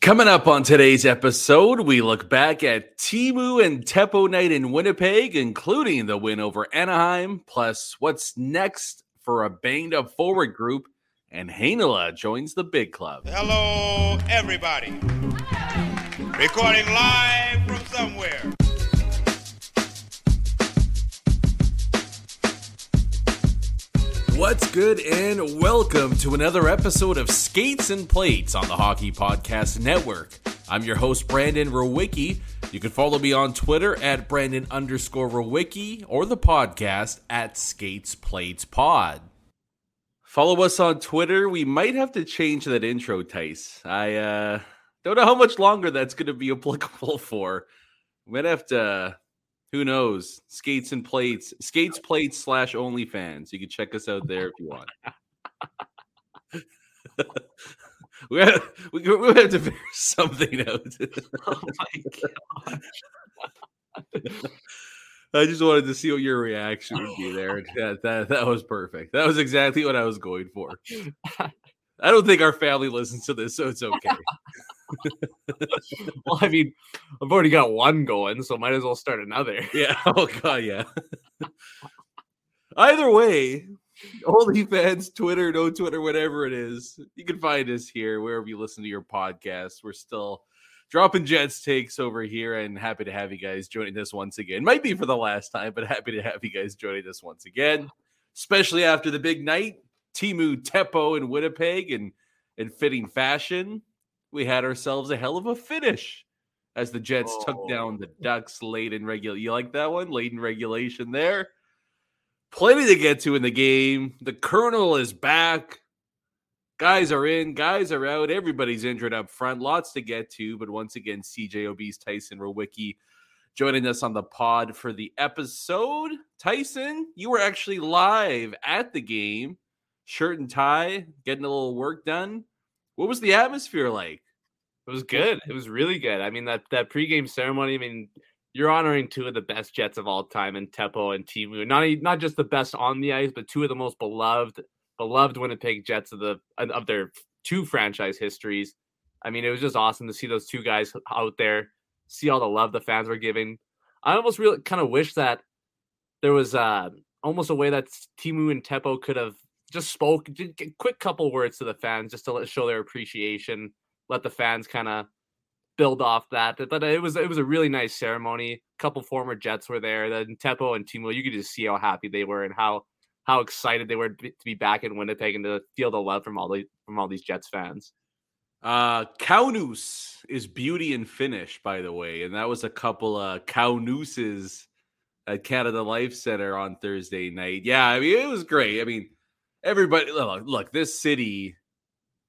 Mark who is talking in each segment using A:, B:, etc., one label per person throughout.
A: Coming up on today's episode, we look back at Teemu and Teppo night in Winnipeg, including the win over Anaheim, plus what's next for a banged up forward group, and Heinola joins the big club.
B: Hello, everybody. Recording live from somewhere.
A: What's good, and welcome to another episode of Skates and Plates on the Hockey Podcast Network. I'm your host, Brandon Rowicki. You can follow me on Twitter at Brandon underscore Rowicki or the podcast at Skates Plates Pod. Follow us on Twitter. We might have to change that intro, Tice. I uh, don't know how much longer that's going to be applicable for. We might have to who knows? Skates and plates, skates plates slash OnlyFans. You can check us out there if you want. we have, we, we have to figure something out.
C: Oh my god.
A: I just wanted to see what your reaction would be there. Yeah, that that was perfect. That was exactly what I was going for. I don't think our family listens to this, so it's okay.
C: well, I mean, I've already got one going, so might as well start another.
A: Yeah. Oh god, yeah. Either way, OnlyFans, Twitter, no Twitter, whatever it is, you can find us here wherever you listen to your podcast. We're still dropping Jets takes over here, and happy to have you guys joining us once again. Might be for the last time, but happy to have you guys joining us once again, especially after the big night. Teemu Teppo in Winnipeg, and in fitting fashion, we had ourselves a hell of a finish as the Jets took oh. down the Ducks late in regular. You like that one? Late in regulation there. Plenty to get to in the game. The Colonel is back. Guys are in, guys are out. Everybody's injured up front. Lots to get to. But once again, CJOB's Tyson Rowicki joining us on the pod for the episode. Tyson, you were actually live at the game, shirt and tie, getting a little work done. What was the atmosphere like?
C: It was good. It was really good. I mean, that that pregame ceremony. I mean, you're honoring two of the best Jets of all time in Teppo and Teemu. Not not just the best on the ice, but two of the most beloved beloved Winnipeg Jets of the of their two franchise histories. I mean, it was just awesome to see those two guys out there, see all the love the fans were giving. I almost really kind of wish that there was uh, almost a way that Teemu and Teppo could have just spoke, quick couple words to the fans, just to show their appreciation, let the fans kind of build off that. But it was it was a really nice ceremony. A couple former Jets were there. Then Teppo and Teemu, you could just see how happy they were and how how excited they were to be back in Winnipeg and to feel the love from all the from all these Jets fans.
A: Uh Kaunus is beauty and finish, by the way, and that was a couple of Kaunuses at Canada Life Center on Thursday night. Yeah, I mean it was great. I mean, everybody look, look this city.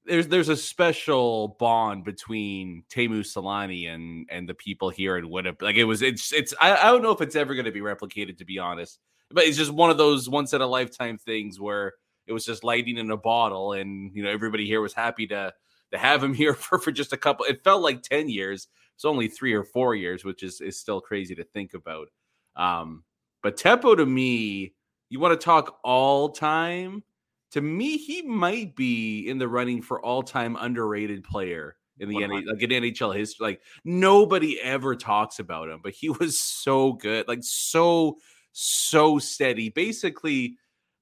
A: There's there's a special bond between Teemu Selanne and and the people here in Winnipeg. Like it was, it's it's. I, I don't know if it's ever going to be replicated, to be honest. But it's just one of those once in a lifetime things where it was just lighting in a bottle, and you know everybody here was happy to to have him here for, for just a couple. It felt like ten years. It's only three or four years, which is is still crazy to think about. Um, but Teppo to me, you want to talk all time. To me, he might be in the running for all time underrated player in the NHL, like in NHL history. Like nobody ever talks about him, but he was so good, like so so steady. Basically,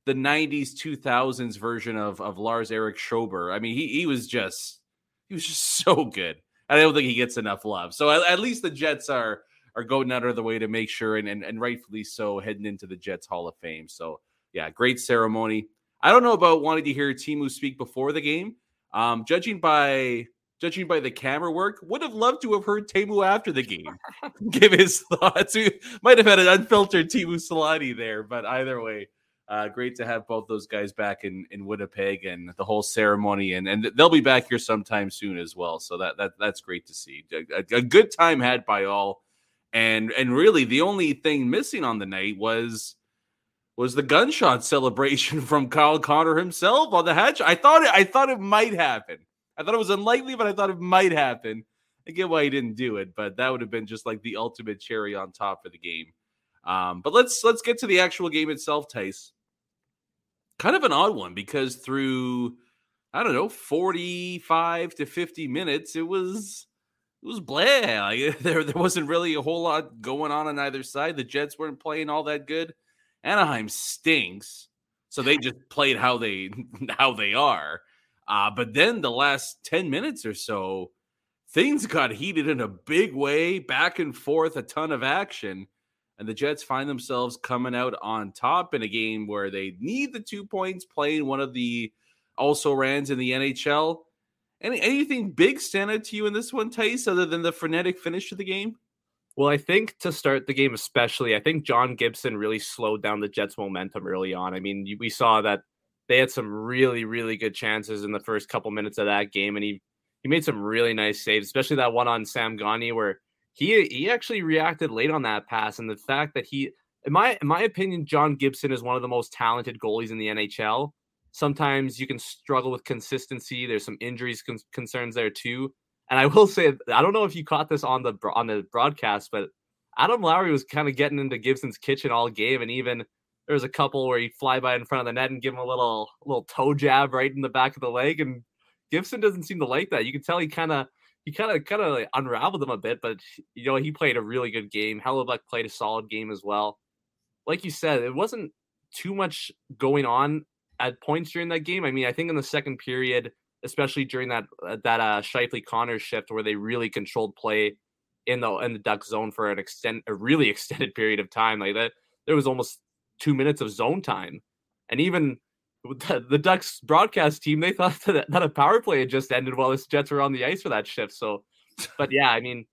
A: the '90s, 2000s version of of Lars Eric Schober. I mean, he he was just He was just so good. I don't think he gets enough love. So at, at least the Jets are are going out of the way to make sure, and, and and rightfully so, heading into the Jets Hall of Fame. So yeah, great ceremony. I don't know about wanting to hear Teemu speak before the game. Um, judging by judging by the camera work, would have loved to have heard Teemu after the game give his thoughts. We might have had an unfiltered Teemu Selanne there, but either way, uh, great to have both those guys back in, in Winnipeg and the whole ceremony, and and they'll be back here sometime soon as well. So that that that's great to see. A, a good time had by all, and and really the only thing missing on the night was was the gunshot celebration from Kyle Connor himself on the hatch. I thought it, I thought it might happen. I thought it was unlikely, but I thought it might happen. I get why he didn't do it, but that would have been just like the ultimate cherry on top for the game. Um, but let's let's get to the actual game itself, Tice. Kind of an odd one because through I don't know, 45 to 50 minutes, it was it was blah. Like, there, there wasn't really a whole lot going on on either side. The Jets weren't playing all that good. Anaheim stinks, so they just played how they how they are. Uh, but then the last ten minutes or so, things got heated in a big way, back and forth, a ton of action, and the Jets find themselves coming out on top in a game where they need the two points, playing one of the also rans in the NHL. Any anything big stand out to you in this one, Tice, other than the frenetic finish to the game?
C: Well, I think to start the game, especially, I think John Gibson really slowed down the Jets' momentum early on. I mean, we saw that they had some really, really good chances in the first couple minutes of that game, and he he made some really nice saves, especially that one on Sam Gagner where he he actually reacted late on that pass, and the fact that he, in my in my opinion, John Gibson is one of the most talented goalies in the NHL. Sometimes you can struggle with consistency. There's some injuries con- concerns there too. And I will say, I don't know if you caught this on the on the broadcast, but Adam Lowry was kind of getting into Gibson's kitchen all game, and even there was a couple where he'd fly by in front of the net and give him a little little toe jab right in the back of the leg, and Gibson doesn't seem to like that. You can tell he kind of he kind of kind of like unraveled him a bit, but you know he played a really good game. Hellebuyck played a solid game as well. Like you said, it wasn't too much going on at points during that game. I mean, I think in the second period especially during that uh, that uh Scheifele Connors shift where they really controlled play in the in the duck zone for an extent a really extended period of time like that there was almost two minutes of zone time. And even the, the ducks broadcast team they thought that, that a power play had just ended while the jets were on the ice for that shift. So but yeah i mean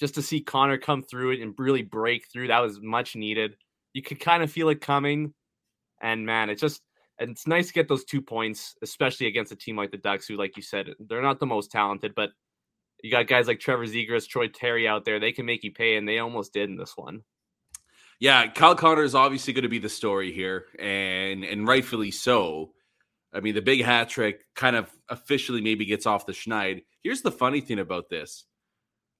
C: just to see connor come through it and really break through that was much needed. You could kind of feel it coming. And man it's just and it's nice to get those two points, especially against a team like the Ducks, who, like you said, they're not the most talented, but you got guys like Trevor Zegras, Troy Terry out there. They can make you pay, and they almost did in this one.
A: Yeah, Kyle Connor is obviously going to be the story here, and and rightfully so. I mean, the big hat trick kind of officially maybe gets off the schneid. Here's the funny thing about this: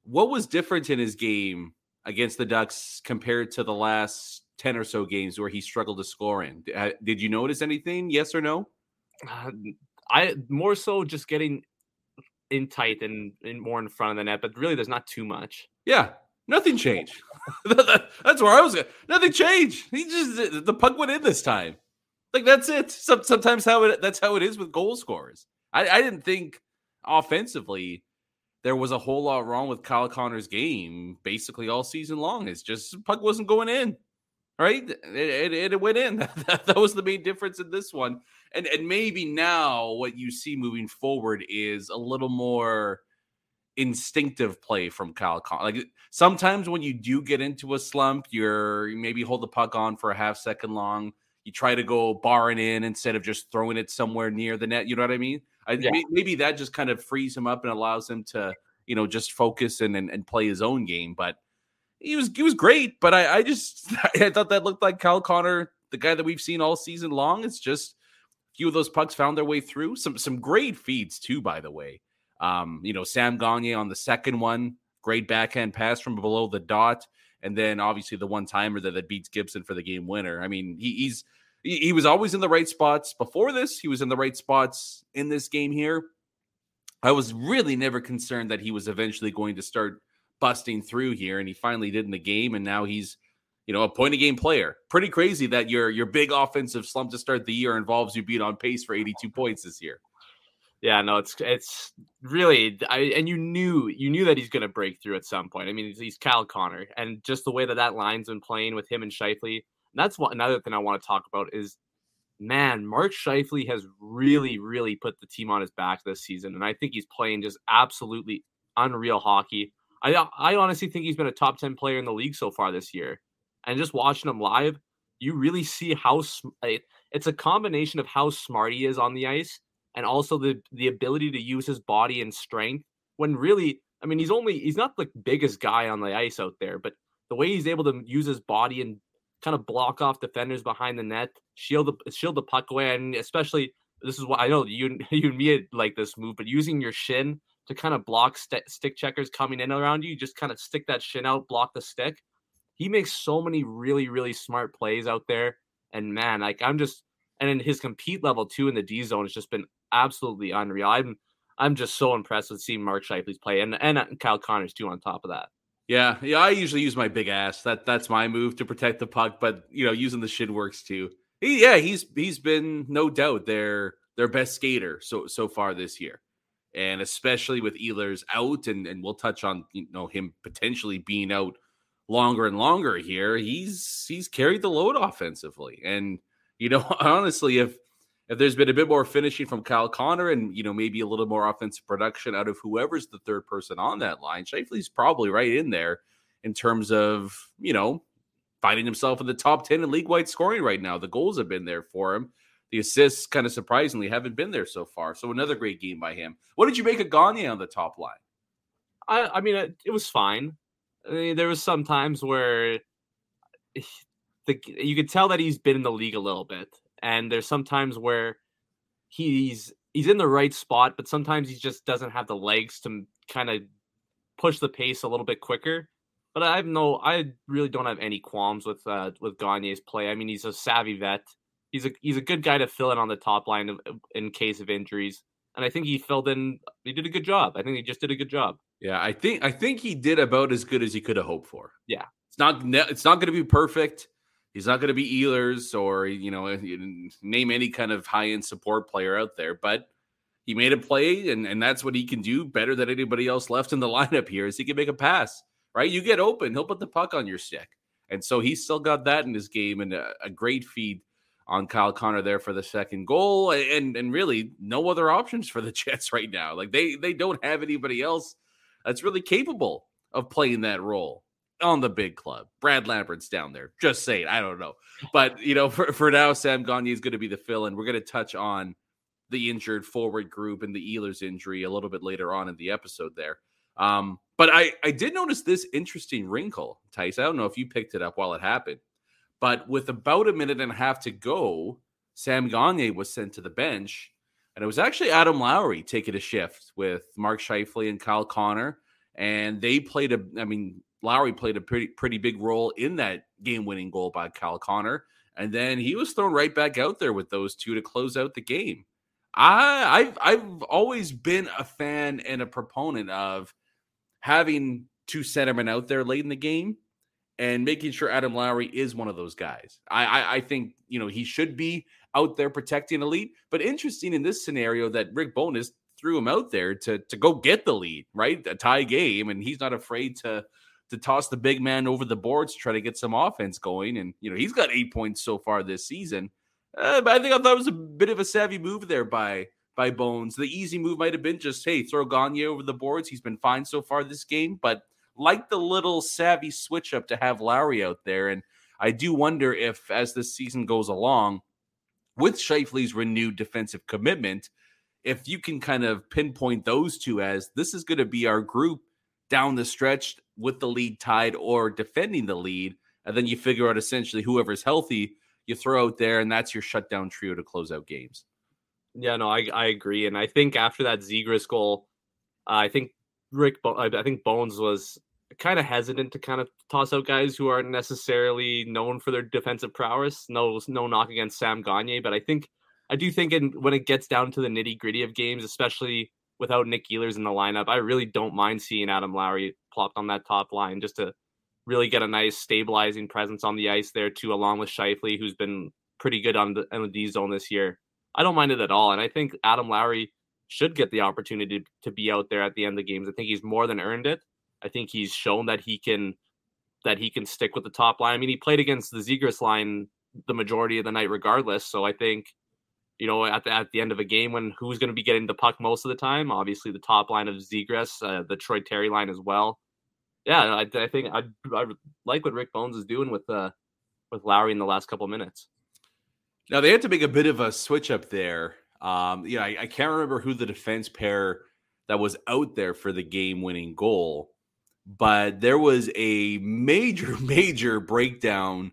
A: what was different in his game against the Ducks compared to the last 10 or so games where he struggled to score in. Uh, did you notice anything? Yes or no?
C: Uh, I more so just getting in tight and, and more in front of the net, but really there's not too much.
A: Yeah, nothing changed. that's where I was. Nothing changed. He just the puck went in this time. Like that's it. Sometimes how it that's how it is with goal scorers. I, I didn't think offensively there was a whole lot wrong with Kyle Connor's game basically all season long. It's just puck wasn't going in right? It, it, it went in. that was the main difference in this one. And and maybe now what you see moving forward is a little more instinctive play from Kyle Con. Like sometimes when you do get into a slump, you're you maybe hold the puck on for a half second long. You try to go barring in instead of just throwing it somewhere near the net. You know what I mean? I, yeah. Maybe that just kind of frees him up and allows him to, you know, just focus and, and, and play his own game. But he was he was great, but I, I just I thought that looked like Kyle Connor, the guy that we've seen all season long. It's just a few of those pucks found their way through. Some some great feeds too, by the way. Um, you know, Sam Gagner on the second one, great backhand pass from below the dot, and then obviously the one timer that, that beats Gibson for the game winner. I mean, he, he's he, he was always in the right spots before this. He was in the right spots in this game here. I was really never concerned that he was eventually going to start busting through here, and he finally did in the game, and now he's you know a point a game player. Pretty crazy that your your big offensive slump to start the year involves you being on pace for 82 points this year.
C: Yeah, no, it's it's really, I, and you knew you knew that he's going to break through at some point. I mean, he's, he's Kyle Connor, and just the way that that line's been playing with him and Scheifele. that's what another thing I want to talk about is, man, Mark Scheifele has really, really put the team on his back this season, and I think he's playing just absolutely unreal hockey. I I honestly think he's been a top ten player in the league so far this year, and just watching him live, you really see how it's a combination of how smart he is on the ice and also the the ability to use his body and strength when really I mean he's only he's not the biggest guy on the ice out there, but the way he's able to use his body and kind of block off defenders behind the net, shield the shield the puck away, and especially this is what I know you you and me like this move, but using your shin to kind of block st- stick checkers coming in around you, you just kind of stick that shin out, block the stick. He makes so many really really smart plays out there, and man, like I'm just and then his compete level too in the D zone has just been absolutely unreal. I'm I'm just so impressed with seeing Mark Scheifele's play and and uh, Kyle Connors too on top of that.
A: Yeah, yeah. I usually use my big ass. That that's my move to protect the puck, but you know, using the shin works too. He, yeah, he's he's been no doubt their their best skater so so far this year, and especially with Ehlers out, and and we'll touch on you know him potentially being out longer and longer here. He's he's carried the load offensively, and you know honestly, if if there's been a bit more finishing from Kyle Connor and you know maybe a little more offensive production out of whoever's the third person on that line, Scheifele's probably right in there in terms of you know finding himself in the top ten in league wide scoring right now. The goals have been there for him. The assists, kind of surprisingly, haven't been there so far. So another great game by him. What did you make of Gagner on the top line?
C: I, I mean, it, it was fine. I mean, there was some times where the, you could tell that he's been in the league a little bit and there's sometimes where he's he's in the right spot, but sometimes he just doesn't have the legs to kind of push the pace a little bit quicker. But I have no, I really don't have any qualms with uh, with Gagner's play. I mean, he's a savvy vet. He's a he's a good guy to fill in on the top line in, in case of injuries, and I think he filled in. He did a good job. I think he just did a good job.
A: Yeah, I think I think he did about as good as he could have hoped for.
C: Yeah,
A: it's not it's not going to be perfect. He's not going to be Ehlers or you know name any kind of high end support player out there, but he made a play, and and that's what he can do better than anybody else left in the lineup here. Is he can make a pass, right? You get open, he'll put the puck on your stick, and so he's still got that in his game, and a, a great feed on Kyle Connor there for the second goal, and and really no other options for the Jets right now. Like they they don't have anybody else that's really capable of playing that role on the big club. Brad Lambert's down there. Just saying. I don't know. But, you know, for, for now, Sam Gagner is going to be the fill in. We're going to touch on the injured forward group and the Ehlers injury a little bit later on in the episode there. Um, but I, I did notice this interesting wrinkle, Tice. I don't know if you picked it up while it happened, but with about a minute and a half to go, Sam Gagner was sent to the bench. And it was actually Adam Lowry taking a shift with Mark Scheifele and Kyle Connor. And they played a, I mean, Lowry played a pretty pretty big role in that game winning goal by Kyle Connor, and then he was thrown right back out there with those two to close out the game. I I've I've always been a fan and a proponent of having two centermen out there late in the game and making sure Adam Lowry is one of those guys. I, I, I think you know he should be out there protecting elite. But interesting in this scenario that Rick Bowness threw him out there to to go get the lead, right? A tie game, and he's not afraid to to toss the big man over the boards to try to get some offense going. And, you know, he's got eight points so far this season. Uh, but I think I thought it was a bit of a savvy move there by by Bones. The easy move might have been just, hey, throw Gagner over the boards. He's been fine so far this game, but like the little savvy switch up to have Lowry out there. And I do wonder if, as the season goes along, with Scheifele's renewed defensive commitment, if you can kind of pinpoint those two as this is going to be our group down the stretch with the lead tied or defending the lead. And then you figure out essentially whoever's healthy, you throw out there, and that's your shutdown trio to close out games.
C: Yeah, no, I, I agree. And I think after that Zegras goal, uh, I think Rick, I think Bones was kind of hesitant to kind of toss out guys who aren't necessarily known for their defensive prowess. No, no knock against Sam Gagner, but I think I do think in, when it gets down to the nitty gritty of games, especially without Nick Ehlers in the lineup, I really don't mind seeing Adam Lowry plopped on that top line just to really get a nice stabilizing presence on the ice there too, along with Scheifele, who's been pretty good on the, on the D zone this year. I don't mind it at all, and I think Adam Lowry should get the opportunity to be out there at the end of the games. I think he's more than earned it. I think he's shown that he can that he can stick with the top line. I mean, he played against the Zegras line the majority of the night, regardless. So I think, you know, at the at the end of a game, when who's going to be getting the puck most of the time? Obviously, the top line of Zegras, uh, the Troy Terry line as well. Yeah, I, I think I, I like what Rick Bones is doing with uh with Lowry in the last couple minutes.
A: Now they had to make a bit of a switch up there. Um, you know, I, I can't remember who the defense pair that was out there for the game-winning goal but there was a major, major breakdown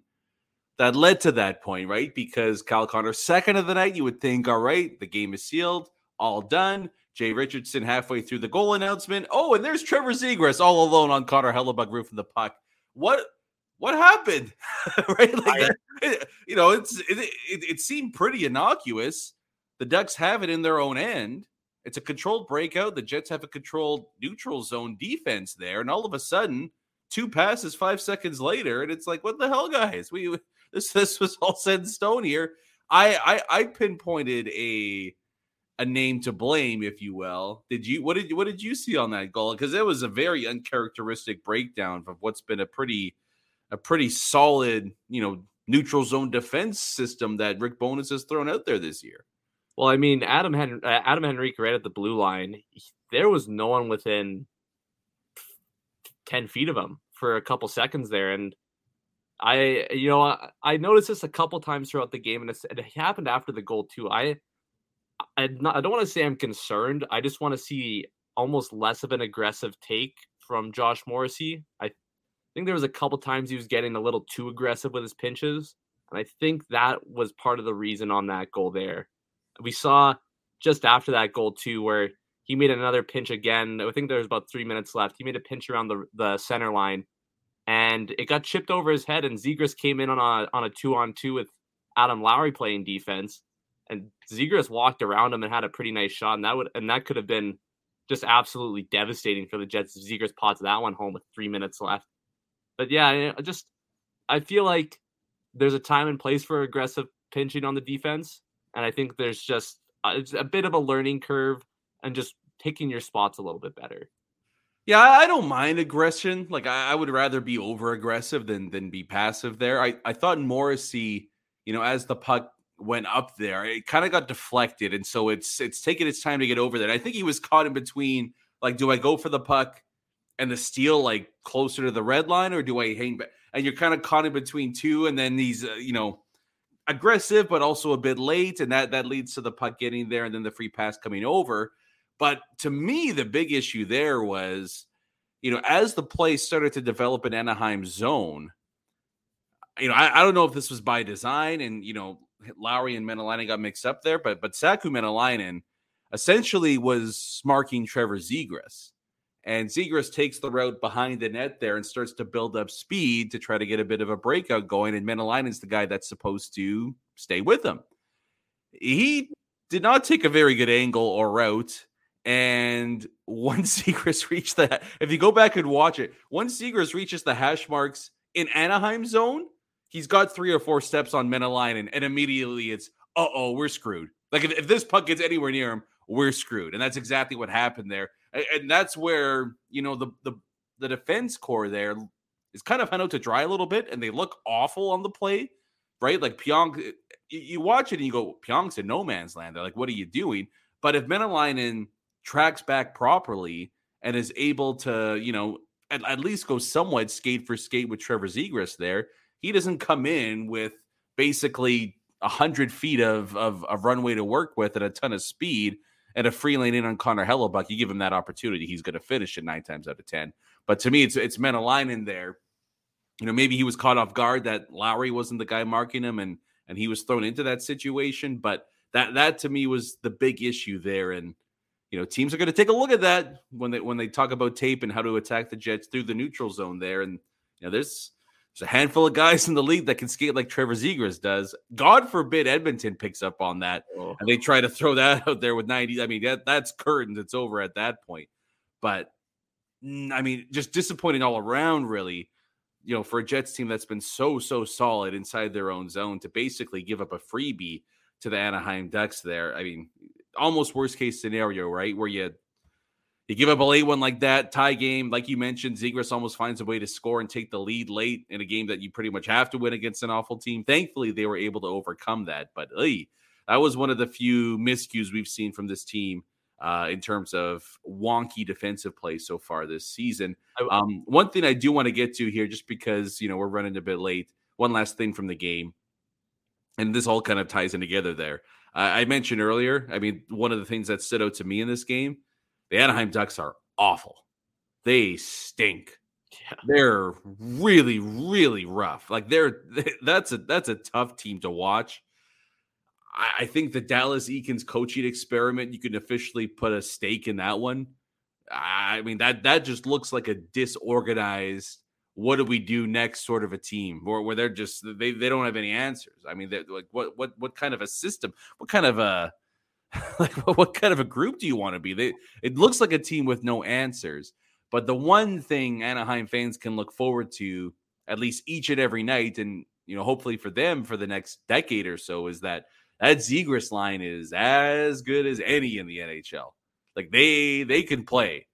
A: that led to that point, right? Because Kyle Connor, second of the night, you would think, all right, the game is sealed, all done. Jay Richardson halfway through the goal announcement. Oh, and there's Trevor Zegras all alone on Connor Hellebuyck roof of the puck. What what happened? right? Like you know, it's it, it, it seemed pretty innocuous. The Ducks have it in their own end. It's a controlled breakout. The Jets have a controlled neutral zone defense there, and all of a sudden, two passes five seconds later, and it's like, what the hell, guys? We this this was all set in stone here. I I, I pinpointed a a name to blame, if you will. Did you what did what did you see on that goal? Because it was a very uncharacteristic breakdown of what's been a pretty a pretty solid, you know, neutral zone defense system that Rick Bowness has thrown out there this year.
C: Well, I mean, Adam Hen- uh, Adam Henrique right at the blue line. There was no one within ten feet of him for a couple seconds there, and I, you know, I, I noticed this a couple times throughout the game, and it happened after the goal too. I, I, not, I don't want to say I'm concerned. I just want to see almost less of an aggressive take from Josh Morrissey. I think there was a couple times he was getting a little too aggressive with his pinches, and I think that was part of the reason on that goal there. We saw just after that goal too, where he made another pinch again. I think there was about three minutes left. He made a pinch around the the center line, and it got chipped over his head. And Zegras came in on a on a two on two with Adam Lowry playing defense, and Zegras walked around him and had a pretty nice shot. And that would and that could have been just absolutely devastating for the Jets. Zegras pots that one home with three minutes left. But yeah, I just I feel like there's a time and place for aggressive pinching on the defense and I think there's just uh, it's a bit of a learning curve and just picking your spots a little bit better.
A: Yeah, I don't mind aggression. Like I, I would rather be over aggressive than than be passive there. I, I thought Morrissey, you know, as the puck went up there, it kind of got deflected. And so it's it's taken its time to get over there. I think he was caught in between like, do I go for the puck and the steal like closer to the red line or do I hang back? And you're kind of caught in between two, and then these, uh, you know, aggressive, but also a bit late, and that that leads to the puck getting there and then the free pass coming over. But to me, the big issue there was, you know, as the play started to develop in Anaheim zone, you know, I, I don't know if this was by design, and you know, Lowry and Maenalanen got mixed up there, but but Saku Maenalanen essentially was marking Trevor Zegras. And Zegras takes the route behind the net there and starts to build up speed to try to get a bit of a breakout going. And is the guy that's supposed to stay with him. He did not take a very good angle or route. And once Zegras reached that, if you go back and watch it, once Zegras reaches the hash marks in Anaheim zone, he's got three or four steps on Maenalanen, and immediately it's, uh oh, we're screwed. Like if, if this puck gets anywhere near him, we're screwed. And that's exactly what happened there and that's where you know the the the defense core there is kind of hung out to dry a little bit, and they look awful on the play, right? Like Pionk, eh, you watch it and you go, Pionk's in no man's land. They're like, what are you doing? But if Maenalanen tracks back properly and is able to, you know, at, at least go somewhat skate for skate with Trevor Zegras there, he doesn't come in with basically a hundred feet of, of of runway to work with and a ton of speed and a free lane in on Connor Hellebuyck, you give him that opportunity, he's going to finish it nine times out of ten. But to me, it's it's meant a line in there. You know, maybe he was caught off guard that Lowry wasn't the guy marking him, and and he was thrown into that situation. But that that to me was the big issue there, and you know, teams are going to take a look at that when they when they talk about tape and how to attack the Jets through the neutral zone there. And you know, there's there's a handful of guys in the league that can skate like Trevor Zegras does. God forbid Edmonton picks up on that oh. and they try to throw that out there with 90. I mean, that, that's curtains. It's over at that point. But mm, I mean, just disappointing all around, really. You know, for a Jets team that's been so, so solid inside their own zone to basically give up a freebie to the Anaheim Ducks there. I mean, almost worst case scenario, right? Where you you give up a late one like that, tie game, like you mentioned, Zegras almost finds a way to score and take the lead late in a game that you pretty much have to win against an awful team. Thankfully, they were able to overcome that. But hey, that was one of the few miscues we've seen from this team uh, in terms of wonky defensive play so far this season. Um, one thing I do want to get to here, just because you know we're running a bit late. One last thing from the game, and this all kind of ties in together. There, uh, I mentioned earlier. I mean, one of the things that stood out to me in this game the Anaheim Ducks are awful. They stink.
C: Yeah.
A: They're really, really rough. Like they're that's a that's a tough team to watch. I, I think the Dallas Eakins coaching experiment, you can officially put a stake in that one. I mean that that just looks like a disorganized. What do we do next? Sort of a team where, where they're just they, they don't have any answers. I mean, like what what what kind of a system? What kind of a like what, kind of a group do you want to be? They it looks like a team with no answers. But the one thing Anaheim fans can look forward to at least each and every night, and you know, hopefully for them for the next decade or so, is that that Zegras line is as good as any in the NHL. Like they they can play.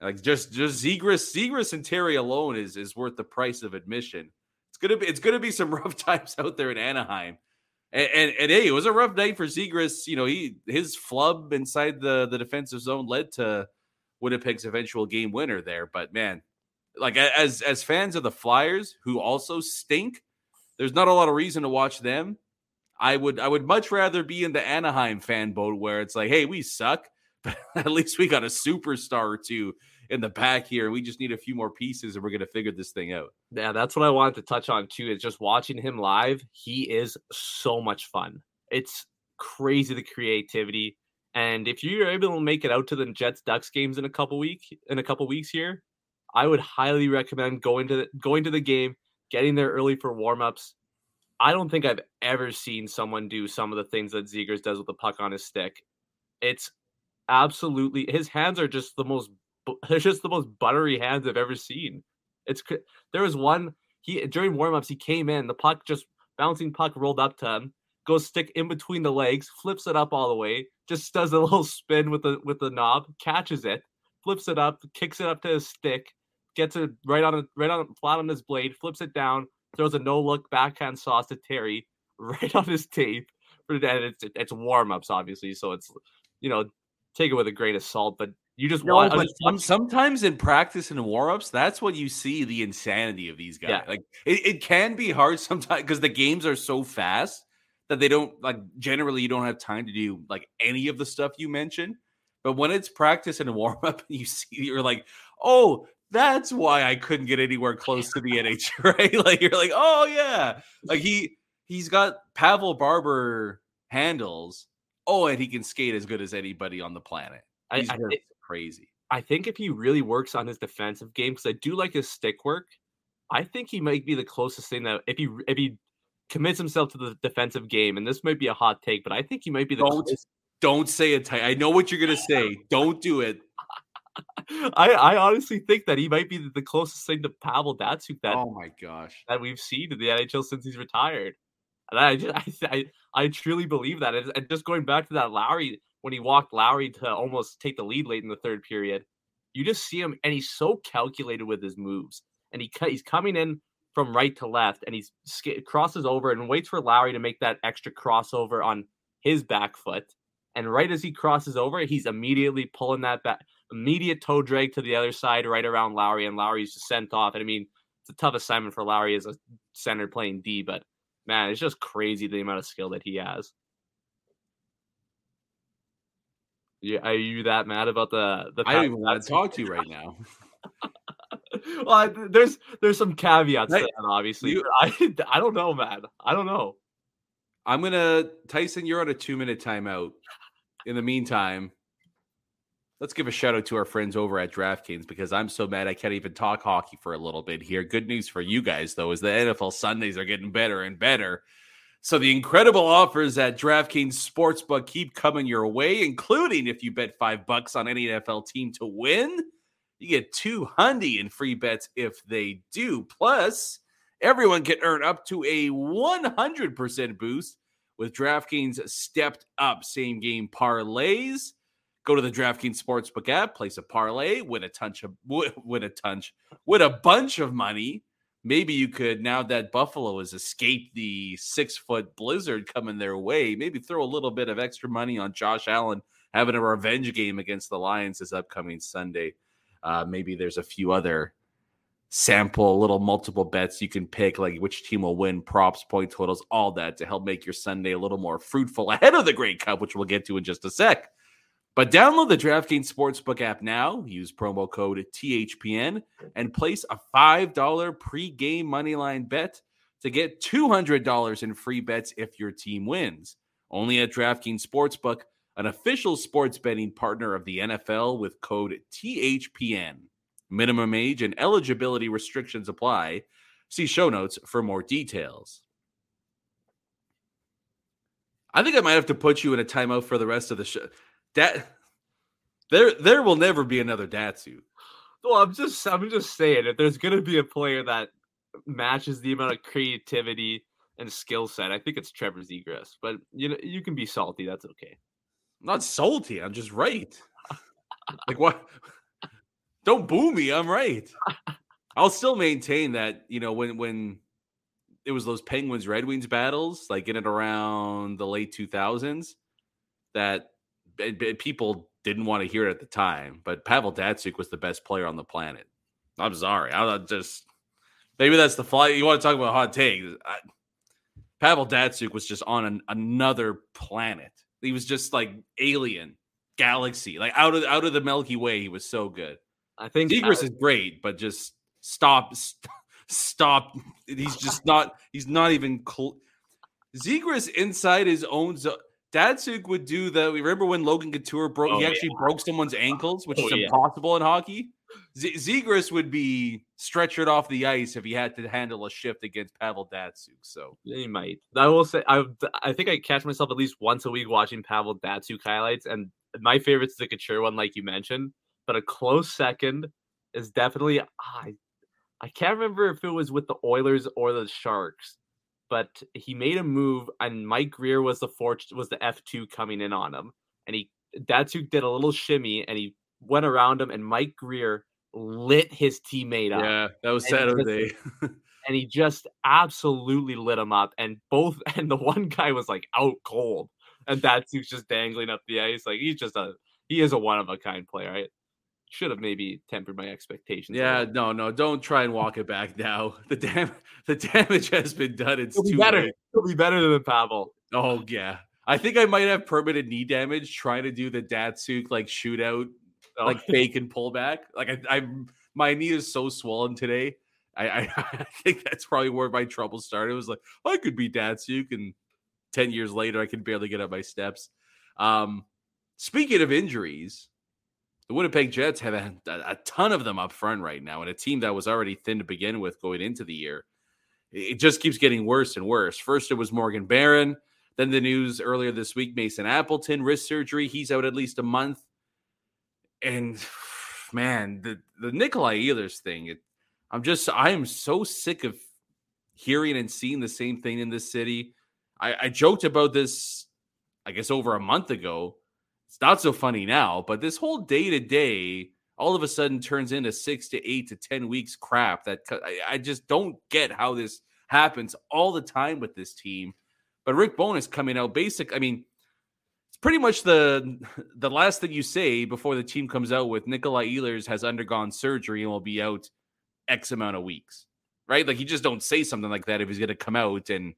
A: Like just just Zegras Zegras and Terry alone is is worth the price of admission. It's gonna be it's gonna be some rough times out there in Anaheim. And, and, and, hey, it was a rough night for Zegras. You know, he his flub inside the the defensive zone led to Winnipeg's eventual game winner there. But man, like as as fans of the Flyers who also stink, there's not a lot of reason to watch them. I would I would much rather be in the Anaheim fan boat where it's like, hey, we suck, but at least we got a superstar or two in the back here. We just need a few more pieces and we're going to figure this thing out.
C: Yeah, that's what I wanted to touch on too. Is just watching him live. He is so much fun. It's crazy the creativity. And if you're able to make it out to the Jets Ducks games in a couple week in a couple weeks here, I would highly recommend going to the, going to the game, getting there early for warmups. I don't think I've ever seen someone do some of the things that Zegras does with the puck on his stick. It's absolutely his hands are just the most they're just the most buttery hands I've ever seen. It's there was one he during warmups he came in the puck just bouncing puck rolled up to him goes stick in between the legs flips it up all the way just does a little spin with the with the knob catches it flips it up kicks it up to his stick gets it right on right on flat on his blade flips it down throws a no look backhand sauce to Terry right on his tape and it's it's warm-ups obviously so it's you know take it with a grain of salt but you just
A: no, want, some, sometimes in practice and warm-ups, that's what you see the insanity of these guys. Yeah. Like it, it can be hard sometimes because the games are so fast that they don't like generally you don't have time to do like any of the stuff you mentioned. But when it's practice and warm-up, you see you're like, oh, that's why I couldn't get anywhere close to the NHL, right? Like you're like, oh yeah. Like he he's got Pavel Barber handles. Oh, and he can skate as good as anybody on the planet. I, I, crazy.
C: I think if he really works on his defensive game, because I do like his stick work, I think he might be the closest thing that if he if he commits himself to the defensive game, and this might be a hot take, but I think he might be the
A: don't,
C: closest.
A: Don't say it tight. I know what you're gonna say. don't do it.
C: I, I honestly think that he might be the closest thing to Pavel Datsyuk that
A: oh my gosh
C: that we've seen in the NHL since he's retired, and I just I I, I truly believe that. And just going back to that Lowry when he walked Lowry to almost take the lead late in the third period. You just see him, and he's so calculated with his moves. And he he's coming in from right to left, and he crosses over and waits for Lowry to make that extra crossover on his back foot. And right as he crosses over, he's immediately pulling that back, immediate toe drag to the other side, right around Lowry, and Lowry's just sent off. And I mean, it's a tough assignment for Lowry as a center playing D, but man, it's just crazy the amount of skill that he has. Yeah, are you that mad about the the?
A: I don't even want to talk to you right now.
C: well, I, there's there's some caveats I, to that, obviously. You, I I don't know, man. I don't know.
A: I'm gonna Tyson. You're on a two minute timeout. In the meantime, let's give a shout out to our friends over at DraftKings because I'm so mad I can't even talk hockey for a little bit here. Good news for you guys though is the NFL Sundays are getting better and better. So the incredible offers at DraftKings Sportsbook keep coming your way, including if you bet five bucks on any NFL team to win, you get two hundred in free bets if they do. Plus, everyone can earn up to a one hundred percent boost with DraftKings stepped up same game parlays. Go to the DraftKings Sportsbook app, place a parlay, win a touch of win a touch, win a bunch of money. Maybe you could now that Buffalo has escaped the six foot blizzard coming their way. Maybe throw a little bit of extra money on Josh Allen having a revenge game against the Lions this upcoming Sunday. Uh, maybe there's a few other sample little multiple bets you can pick, like which team will win, props, point totals, all that to help make your Sunday a little more fruitful ahead of the Grey Cup, which we'll get to in just a sec. But download the DraftKings Sportsbook app now. Use promo code THPN and place a $5 pre-game moneyline bet to get $200 in free bets if your team wins. Only at DraftKings Sportsbook, an official sports betting partner of the NFL with code THPN. Minimum age and eligibility restrictions apply. See show notes for more details. I think I might have to put you in a timeout for the rest of the show. That there there will never be another Datsyuk.
C: Well, I'm just I'm just saying if there's gonna be a player that matches the amount of creativity and skill set, I think it's Trevor Zegras. But you know, you can be salty. That's okay.
A: I'm not salty. I'm just right. like what? Don't boo me. I'm right. I'll still maintain that you know when when it was those Penguins Red Wings battles, like in and around the late 2000s, that people didn't want to hear it at the time, but Pavel Datsyuk was the best player on the planet. I'm sorry. I just maybe that's the fly. You want to talk about hot take? I, Pavel Datsyuk was just on an, another planet. He was just like alien galaxy, like out of out of the Milky Way. He was so good.
C: I think
A: Zegras is great, but just stop, st- stop. He's just not. He's not even. Cl- Zegras inside his own zone. Datsyuk would do the. Remember when Logan Couture broke?
C: Oh,
A: he actually
C: yeah.
A: broke someone's ankles, which
C: Oh,
A: is
C: yeah.
A: impossible in hockey. Z- Zegras would be stretchered off the ice if he had to handle a shift against Pavel Datsyuk. So
C: He might. I will say I I think I catch myself at least once a week watching Pavel Datsyuk highlights, and my favorite is the Couture one, like you mentioned. But a close second is definitely I I can't remember if it was with the Oilers or the Sharks, but he made a move, and Mike Grier was the fort was the F two coming in on him, and he Datsyuk did a little shimmy, and he went around him, and Mike Grier lit his teammate up
A: yeah, that was Saturday.
C: and he just absolutely lit him up. And both and the one guy was like out cold, and Datsyuk's just dangling up the ice. Like he's just a he is a one of a kind player. I should have maybe tempered my expectations.
A: yeah, no, no, don't try and walk it back now. The dam- the damage has been done. It's
C: be
A: too
C: better.
A: late.
C: He'll be better than Pavel.
A: Oh yeah. I think I might have permanent knee damage trying to do the Datsyuk like shootout,
C: Oh,
A: like fake and pullback. Like I, I my knee is so swollen today. I, I, I think that's probably where my trouble started. It was like I could be Datsyuk, and ten years later I can barely get up my steps. Um, speaking of injuries, the Winnipeg Jets have a, a ton of them up front right now, and a team that was already thin to begin with going into the year. It just keeps getting worse and worse. First, it was Morgan Barron. Then the news earlier this week: Mason Appleton wrist surgery. He's out at least a month. And man, the the Nikolai Ehlers thing. It, I'm just I am so sick of hearing and seeing the same thing in this city. I, I joked about this, I guess, over a month ago. It's not so funny now, but this whole day to day all of a sudden turns into six to eight to ten weeks crap. That I, I just don't get how this happens all the time with this team. But Rick Bowness coming out basic. I mean, it's pretty much the the last thing you say before the team comes out with Nikolai Ehlers has undergone surgery and will be out X amount of weeks, right? Like you just don't say something like that if he's going to come out and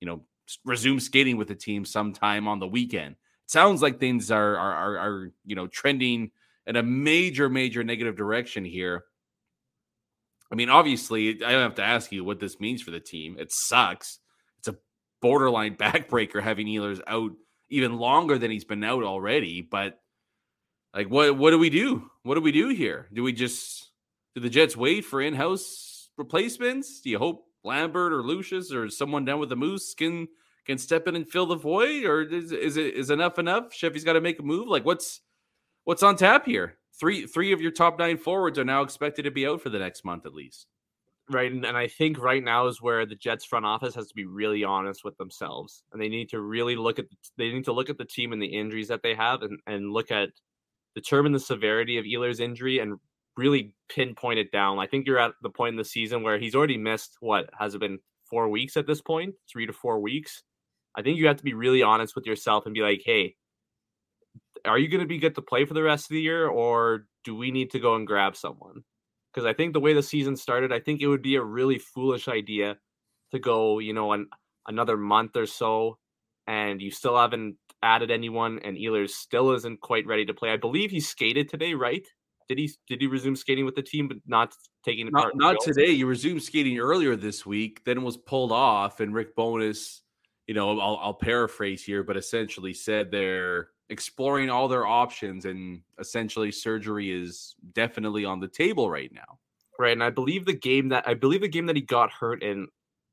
A: you know resume skating with the team sometime on the weekend. Sounds like things are are are, are you know trending in a major major negative direction here. I mean, obviously, I don't have to ask you what this means for the team. It sucks. It's a borderline backbreaker having Ehlers out even longer than he's been out already. But like, what what do we do? What do we do here? Do we just do the Jets wait for in-house replacements? Do you hope Lambert or Lucius or someone down with the Moose can can step in and fill the void, or is, is it is enough enough? Chevy's got to make a move. Like, what's what's on tap here? Three three of your top nine forwards are now expected to be out for the next month at least.
C: right, and, and I think right now is where the Jets front office has to be really honest with themselves, and they need to really look at they need to look at the team and the injuries that they have, and and look at determine the severity of Ehlers' injury and really pinpoint it down. I think you're at the point in the season where he's already missed what has it been four weeks at this point, three to four weeks. I think you have to be really honest with yourself and be like, hey, are you going to be good to play for the rest of the year, or do we need to go and grab someone? Because I think the way the season started, I think it would be a really foolish idea to go, you know, an, another month or so, and you still haven't added anyone, and Ehlers still isn't quite ready to play. I believe he skated today, right? Did he did he resume skating with the team, but not taking
A: not,
C: part?
A: not today. You resumed skating earlier this week, then was pulled off, and Rick Bowness, you know, I'll, I'll paraphrase here, but essentially said they're exploring all their options, and essentially surgery is definitely on the table right now.
C: Right, and I believe the game that I believe the game that he got hurt in,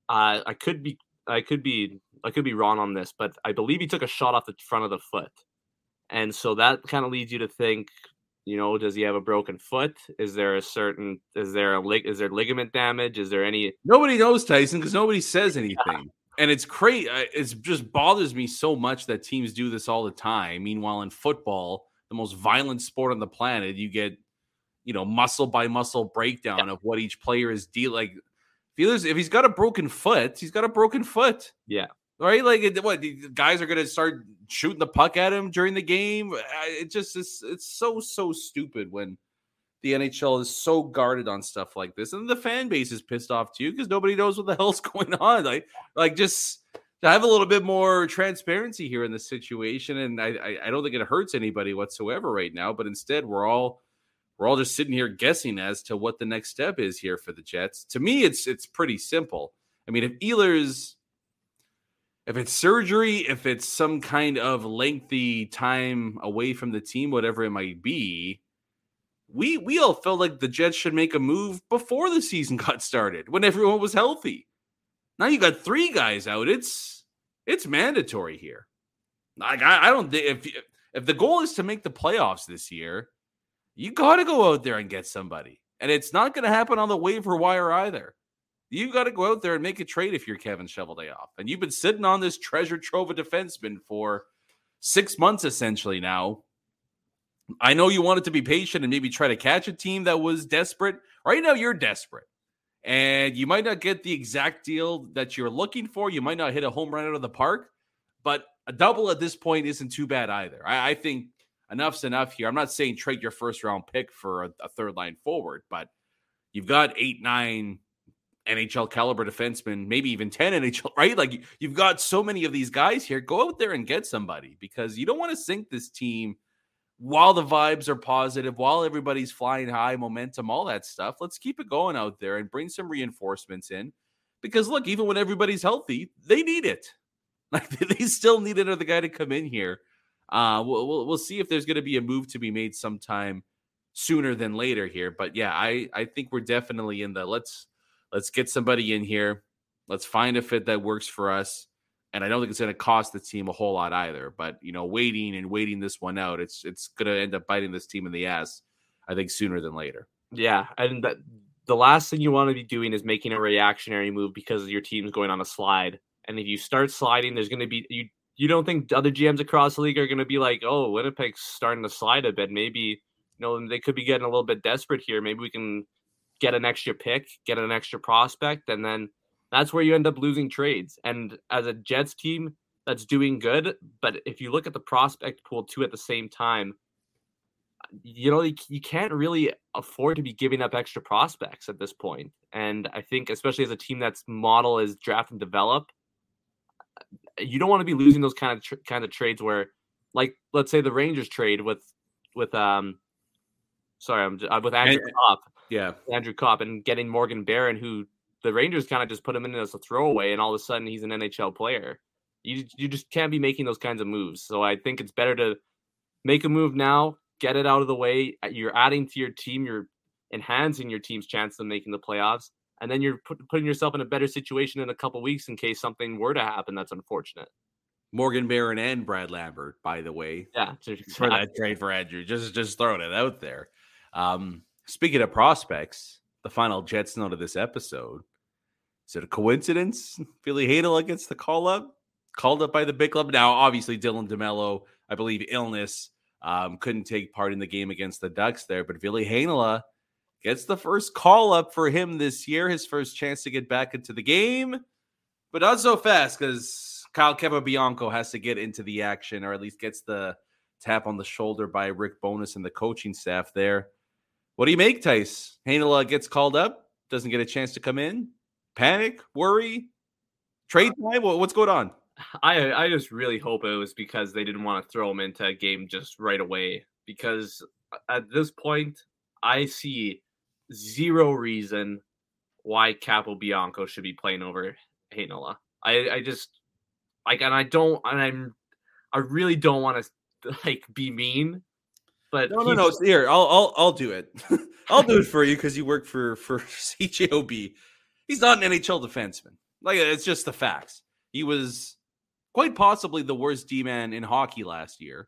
C: uh, I could be I could be I could be wrong on this, but I believe he took a shot off the front of the foot, and so that kind of leads you to think, you know, does he have a broken foot? Is there a certain is there a lig is there ligament damage? Is there any?
A: Nobody knows Tyson because nobody says anything. And it's crazy. Uh, it just bothers me so much that teams do this all the time. Meanwhile, in football, the most violent sport on the planet, you get, you know, muscle by muscle breakdown of what each player is dealing. Like, Feelers, if he's got a broken foot, he's got a broken foot.
C: Yeah,
A: right? Like, it- what the guys are going to start shooting the puck at him during the game? It just is. It's so so stupid when the NHL is so guarded on stuff like this, and the fan base is pissed off too because nobody knows what the hell's going on. Like, like just to have a little bit more transparency here in the situation, and I, I, I don't think it hurts anybody whatsoever right now. But instead, we're all we're all just sitting here guessing as to what the next step is here for the Jets. To me, it's it's pretty simple. I mean, if Ehlers if it's surgery, if it's some kind of lengthy time away from the team, whatever it might be, we we all felt like the Jets should make a move before the season got started when everyone was healthy. Now you got three guys out. It's it's mandatory here. Like I, I don't think if if the goal is to make the playoffs this year, you got to go out there and get somebody, and it's not going to happen on the waiver wire either. You got to go out there and make a trade if you're Kevin Cheveldayoff. And you've been sitting on this treasure trove of defenseman for six months essentially now. I know you wanted to be patient and maybe try to catch a team that was desperate. Right now, you're desperate. And you might not get the exact deal that you're looking for. You might not hit a home run out of the park, but a double at this point isn't too bad either. I, I think enough's enough here. I'm not saying trade your first round pick for a, a third line forward, but you've got eight, nine NHL caliber defensemen, maybe even 10 NHL, right? Like you- you've got so many of these guys here. Go out there and get somebody because you don't want to sink this team while the vibes are positive, while everybody's flying high, momentum, all that stuff. Let's keep it going out there and bring some reinforcements in because look, even when everybody's healthy, they need it. Like they still need another guy to come in here. Uh, we'll, we'll, we'll see if there's going to be a move to be made sometime sooner than later here. But yeah, I, I think we're definitely in the let's let's get somebody in here. Let's find a fit that works for us. And I don't think it's going to cost the team a whole lot either. But you know, waiting and waiting this one out, it's it's going to end up biting this team in the ass. I think sooner than later.
C: yeah, and that the last thing you want to be doing is making a reactionary move because your team's going on a slide. And if you start sliding, there's going to be you. You don't think other GMs across the league are going to be like, "Oh, Winnipeg's starting to slide a bit. Maybe you know they could be getting a little bit desperate here. Maybe we can get an extra pick, get an extra prospect, and then that's where you end up losing trades. And as a Jets team that's doing good, but if you look at the prospect pool too at the same time, you know, you, can't really afford to be giving up extra prospects at this point. And I think, especially as a team that's model is draft and develop, you don't want to be losing those kind of tr- kind of trades where, like, let's say the Rangers trade with with um, sorry, I'm uh, with Andrew
A: And-
C: Copp.
A: Yeah.
C: Andrew Copp and getting Morgan Barron, who the Rangers kind of just put him in as a throwaway, and all of a sudden he's an NHL player. You you just can't be making those kinds of moves. So I think it's better to make a move now, get it out of the way. uh, You're adding to your team, you're enhancing your team's chance of making the playoffs, and then you're put, putting yourself in a better situation in a couple weeks in case something were to happen that's unfortunate.
A: Morgan Barron and Brad Lambert, by the way,
C: Yeah,
A: for that trade for Andrew. Just just throwing it out there. Um, speaking of prospects, the final Jets note of this episode. Is it a coincidence? Ville Heinola gets the call up, called up by the big club. Now, obviously, Dylan DeMello, I believe, illness, um, couldn't take part in the game against the Ducks there, but Ville Heinola gets the first call up for him this year, his first chance to get back into the game, but not so fast because Kyle Capobianco has to get into the action, or at least gets the tap on the shoulder by Rick Bowness and the coaching staff there. What do you make, Tice? Heinola gets called up, doesn't get a chance to come in. Panic, worry, trade uh time. What's going on?
C: I I just really hope it was because they didn't want to throw him into a game just right away. Because at this point, I see zero reason why Capobianco should be playing over Heinola. I I just like, and I don't, and I'm, I really don't want to like be mean, but
A: no, no, no. Here, I'll, I'll, I'll do it. I'll do it for you because you work for for CJOB. He's not an NHL defenseman. Like it's just the facts. He was quite possibly the worst D man in hockey last year,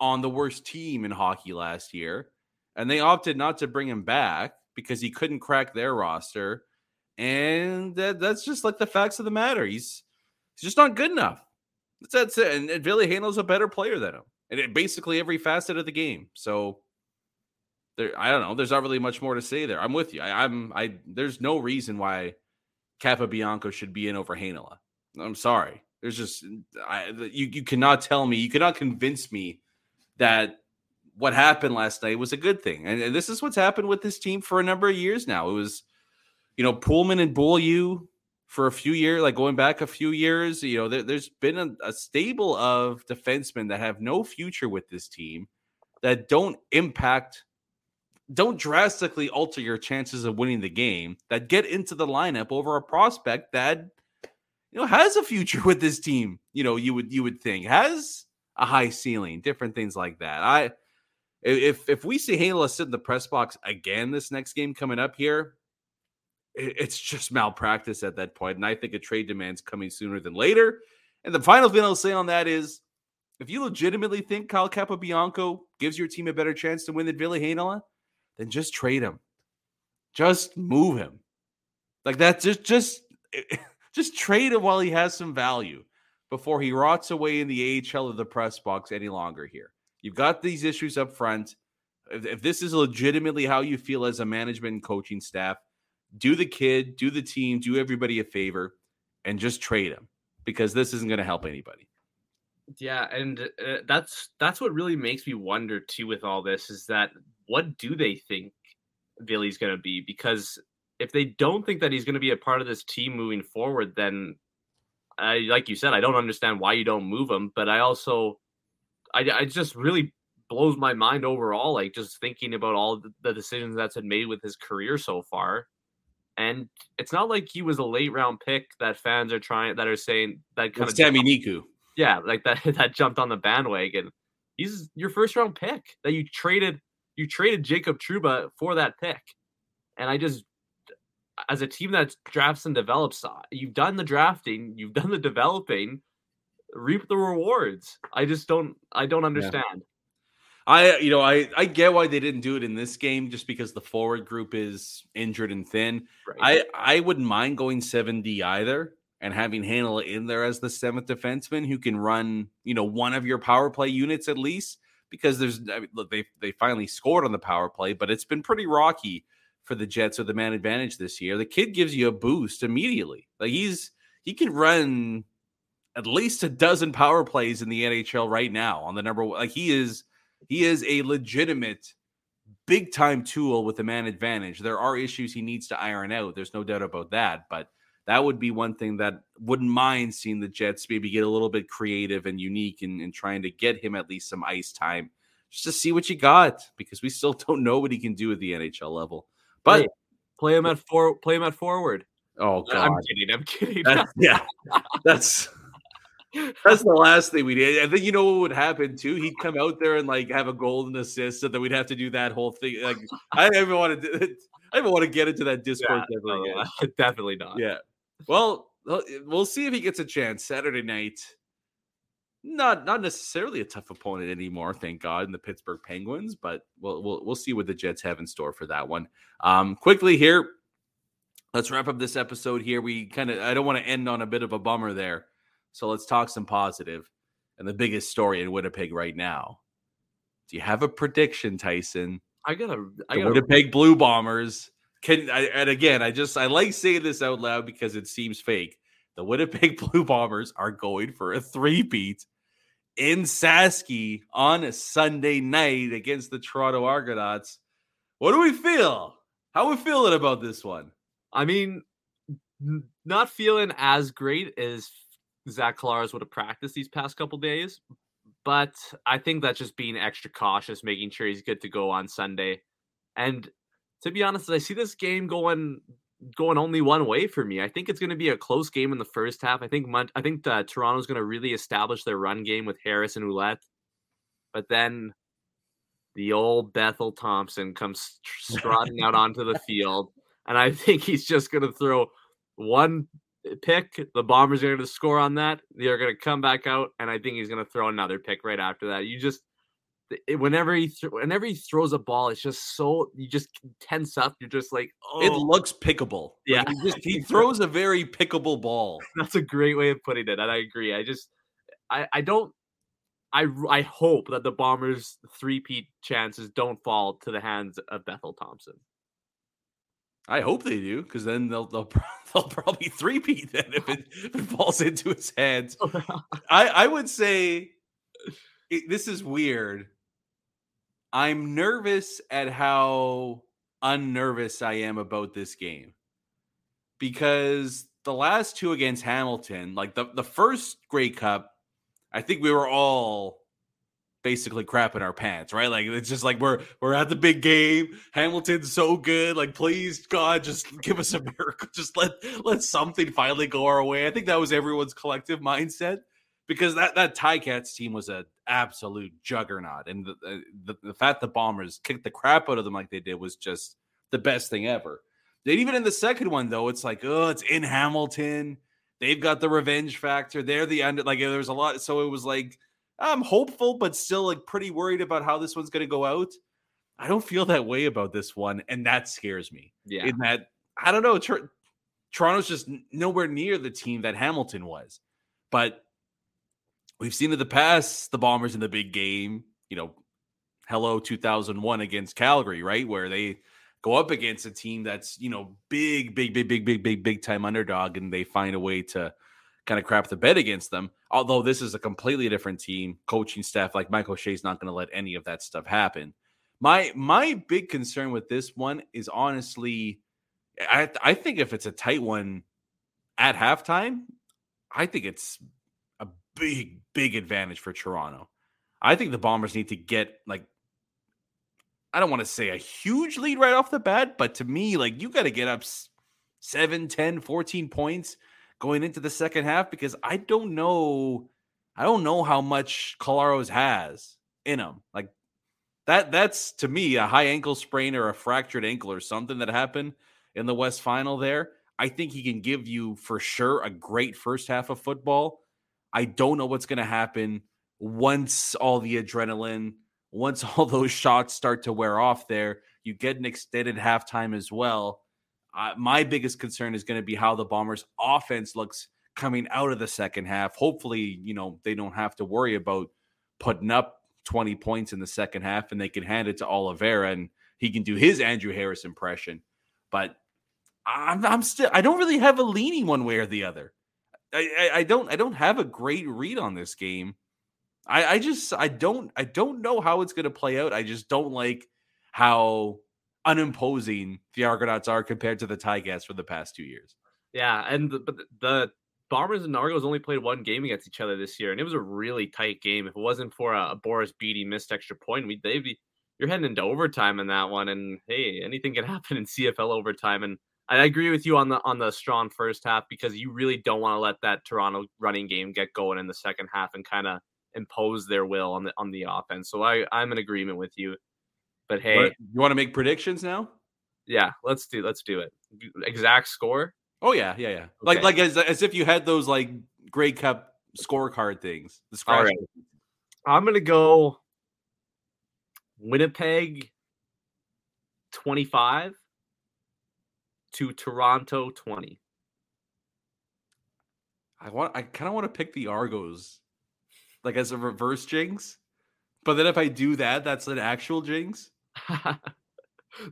A: on the worst team in hockey last year, and they opted not to bring him back because he couldn't crack their roster. And that, that's just like the facts of the matter. He's he's just not good enough. That's, that's it. And, and Ville Heino's a better player than him, and it, basically every facet of the game. So there, I don't know. There's not really much more to say there. I'm with you. I, am I. There's no reason why Capobianco should be in over Heinola. I'm sorry. There's just I, you. You cannot tell me. You cannot convince me that what happened last night was a good thing. And, and, this is what's happened with this team for a number of years now. It was, you know, Poolman and Beaulieu for a few years, like going back a few years. You know, there, has been a, a stable of defensemen that have no future with this team that don't impact, don't drastically alter your chances of winning the game, that get into the lineup over a prospect that, you know, has a future with this team. You know, you would you would think has a high ceiling, different things like that. I if if we see Heinola sit in the press box again this next game coming up here, it's just malpractice at that point. And I think a trade demand's coming sooner than later. And the final thing I'll say on that is if you legitimately think Kyle Capobianco gives your team a better chance to win than Ville Heinola, then just trade him. Just move him. Like that, just just just trade him while he has some value before he rots away in the AHL of the press box any longer here. You've got these issues up front. If, if this is legitimately how you feel as a management and coaching staff, do the kid, do the team, do everybody a favor, and just trade him because this isn't going to help anybody.
C: Yeah, and uh, that's that's what really makes me wonder too with all this is that what do they think Ville's going to be? Because if they don't think that he's going to be a part of this team moving forward, then I like you said, I don't understand why you don't move him. But I also I, I just really blows my mind overall. Like just thinking about all the decisions that's been made with his career so far. And it's not like he was a late round pick that fans are trying that are saying that kind
A: it's of Sami Niku.
C: Yeah, like that that jumped on the bandwagon. He's your first round pick that you traded you traded Jacob Trouba for that pick. And I just as a team that drafts and develops, uh, you've done the drafting, you've done the developing reap the rewards. I just don't I don't understand. Yeah.
A: I you know I I get why they didn't do it in this game just because the forward group is injured and thin. Right. I I wouldn't mind going 7D either and having Heinola in there as the seventh defenseman who can run, you know, one of your power play units at least because there's I mean, look, they they finally scored on the power play, but it's been pretty rocky for the Jets with the man advantage this year. The kid gives you a boost immediately. Like he's he can run at least a dozen power plays in the NHL right now on the number one. Like he is, he is a legitimate big time tool with the man advantage. There are issues he needs to iron out. There's no doubt about that. But that would be one thing that wouldn't mind seeing the Jets maybe get a little bit creative and unique in, in trying to get him at least some ice time just to see what you got because we still don't know what he can do at the NHL level. But
C: hey, play him at for play him at forward.
A: Oh God.
C: I'm kidding. I'm kidding.
A: That's, yeah. That's that's the last thing we did. I think you know what would happen too. He'd come out there and like have a golden assist, so that we'd have to do that whole thing. Like I even want to. I even want to get into that Discord.
C: Yeah, definitely not.
A: Yeah. Well, we'll see if he gets a chance Saturday night. not not necessarily a tough opponent anymore, thank God, in the Pittsburgh Penguins. But we'll we'll we'll see what the Jets have in store for that one. Um, quickly here, let's wrap up this episode here. We kind of I don't want to end on a bit of a bummer there, so let's talk some positive and the biggest story in Winnipeg right now. Do you have a prediction, Tyson?
C: I gotta. I
A: The
C: gotta.
A: Winnipeg Blue Bombers can I, and again, I just I like saying this out loud because it seems fake. The Winnipeg Blue Bombers are going for a three beat in Saski on a Sunday night against the Toronto Argonauts. What do we feel? How we feeling about this one?
C: I mean, not feeling as great as Zach Collaros would have practiced these past couple days, but I think that's just being extra cautious, making sure he's good to go on Sunday. And to be honest, I see this game going going only one way for me. I think it's going to be a close game in the first half. I think I think that Toronto's going to really establish their run game with Harris and Ouellet, but then the old Bethel Thompson comes strutting out onto the field, and I think he's just going to throw one pick. The Bombers are going to score on that. They're going to come back out, and I think he's going to throw another pick right after that. You just it- whenever he th- whenever he throws a ball, it's just so you just tense up. You're just like, oh,
A: It looks pickable.
C: Yeah.
A: Like, he, just, he throws a very pickable ball.
C: that's a great way of putting it, and I agree. I just I I don't. I, I hope that the Bombers' three-peat chances don't fall to the hands of Bethel Thompson.
A: I hope they do, because then they'll they'll, they'll probably three-peat then if it, if it falls into his hands. I I would say it, this is weird. I'm nervous at how unnervous I am about this game because the last two against Hamilton, like the the first Grey Cup, I think we were all basically crapping our pants, right? Like it's just like we're we're at the big game. Hamilton's so good. Like please God, just give us a miracle. Just let let something finally go our way. I think that was everyone's collective mindset because that that Ticats team was an absolute juggernaut, and the, uh, the the fact the Bombers kicked the crap out of them like they did was just the best thing ever. Then even in the second one though, it's like oh, it's in Hamilton. They've got the revenge factor. They're the end. Like there's a lot. So it was like I'm hopeful, but still like pretty worried about how this one's going to go out. I don't feel that way about this one, and that scares me.
C: Yeah,
A: In that I don't know, Tor- Toronto's just nowhere near the team that Hamilton was, but we've seen in the past the Bombers in the big game. You know, hello 2001 against Calgary, right, where they go up against a team that's you know big, big, big, big, big, big, big time underdog, and they find a way to kind of crap the bed against them. Although this is a completely different team, coaching staff like Mike O'Shea's not going to let any of that stuff happen. My my big concern with this one is honestly, I I think if it's a tight one at halftime, I think it's big big advantage for Toronto. I think the Bombers need to get like I don't want to say a huge lead right off the bat, but to me like you got to get up s- 7, 10, 14 points going into the second half because I don't know I don't know how much Collaros has in him. Like that that's to me a high ankle sprain or a fractured ankle or something that happened in the West final there. I think he can give you for sure a great first half of football. I don't know what's going to happen once all the adrenaline, once all those shots start to wear off there. You get an extended halftime as well. Uh, my biggest concern is going to be how the Bombers' offense looks coming out of the second half. Hopefully, you know, they don't have to worry about putting up 20 points in the second half and they can hand it to Oliveira and he can do his Andrew Harris impression. But I'm, I'm still, I don't really have a leaning one way or the other. I, I, don't, I don't have a great read on this game. I, I just, I don't, I don't know how it's going to play out. I just don't like how unimposing the Argonauts are compared to the Tigers for the past two years.
C: Yeah, and the, but the- the Bombers and Argos only played one game against each other this year, and it was a really tight game. If it wasn't for a, a Boris Bede missed extra point, we they'd be you're heading into overtime in that one. And hey, anything can happen in CFL overtime. And I agree with you on the on the strong first half because you really don't want to let that Toronto running game get going in the second half and kind of impose their will on the on the offense. So I I'm in agreement with you. But hey,
A: What- you want to make predictions now?
C: yeah, let's do let's do it. Exact score.
A: Oh yeah, yeah, yeah. Like
C: Okay.
A: like as, as if you had those like Grey Cup scorecard things. The
C: All right. I'm gonna go Winnipeg 25 to Toronto 20.
A: I want. I kind of want to pick the Argos, like as a reverse jinx. But then if I do that, that's an actual jinx.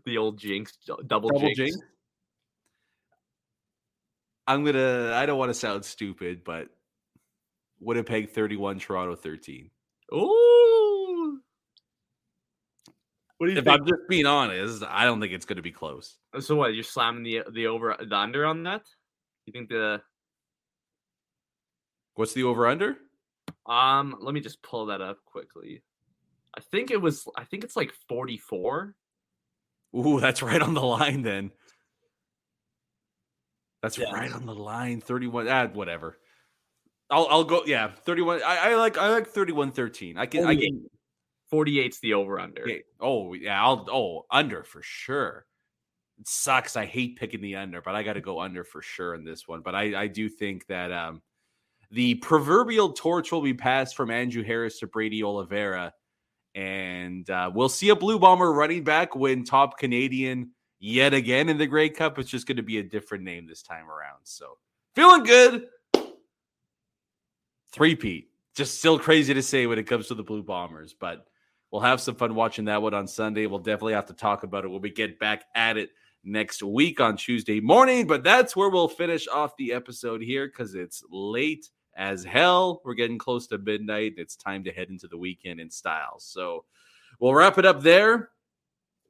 C: the old jinx, double,
A: Double
C: jinx.
A: jinx. I'm gonna. I don't want to sound stupid, but Winnipeg 31, Toronto 13.
C: Ooh. What do you
A: If
C: think?
A: I'm just being honest, I don't think it's going to be close.
C: So what? You're slamming the the over the under on that? You think the
A: What's the over under?
C: um? Let me just pull that up quickly. I think it was. I think it's like 44.
A: Ooh, that's right on the line then. That's
C: Yeah.
A: right on the line. 31. Ah, whatever. I'll I'll go. Yeah, 31. I, I like I like 31 13. I can I can
C: 48's the over under.
A: yeah, oh yeah, I'll oh under for sure. It sucks. I hate picking the under, but I gotta go under for sure in this one. But I, I do think that um the proverbial torch will be passed from Andrew Harris to Brady Oliveira. And uh, we'll see a Blue Bomber running back win top Canadian yet again in the Grey Cup. It's just going to be a different name this time around. So feeling good. Three Pete. Just still crazy to say when it comes to the Blue Bombers, but we'll have some fun watching that one on Sunday. We'll definitely have to talk about it when we get back at it next week on Tuesday morning. But that's where we'll finish off the episode here because it's late as hell. We're getting close to midnight. It's time to head into the weekend in style. So we'll wrap it up there.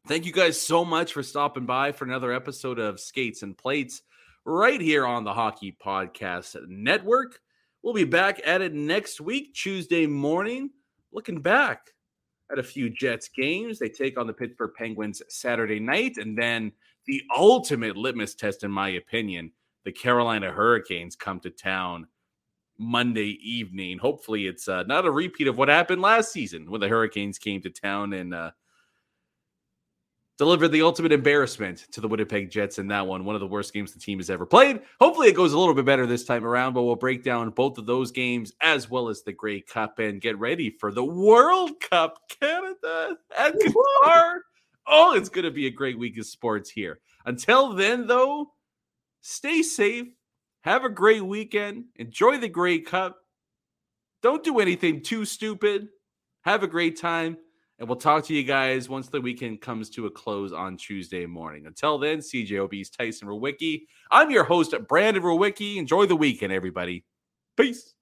A: Thank you guys so much for stopping by for another episode of Skates and Plates right here on the Hockey Podcast Network. We'll be back at it next week, Tuesday morning, looking back at a few Jets games. They take on the Pittsburgh Penguins Saturday night, and then the ultimate litmus test, in my opinion, the Carolina Hurricanes come to town Monday evening. Hopefully, it's uh, not a repeat of what happened last season when the Hurricanes came to town and uh, delivered the ultimate embarrassment to the Winnipeg Jets in that one. One of the worst games the team has ever played. Hopefully, it goes a little bit better this time around, but we'll break down both of those games as well as the Grey Cup and get ready for the World Cup Canada at Qatar. Oh, it's going to be a great week of sports here. Until then, though, stay safe. Have a great weekend. Enjoy the Grey Cup. Don't do anything too stupid. Have a great time. And we'll talk to you guys once the weekend comes to a close on Tuesday morning. Until then, CJOB's Tyson Rowicki. I'm your host, Brandon Rowicki. Enjoy the weekend, everybody. Peace.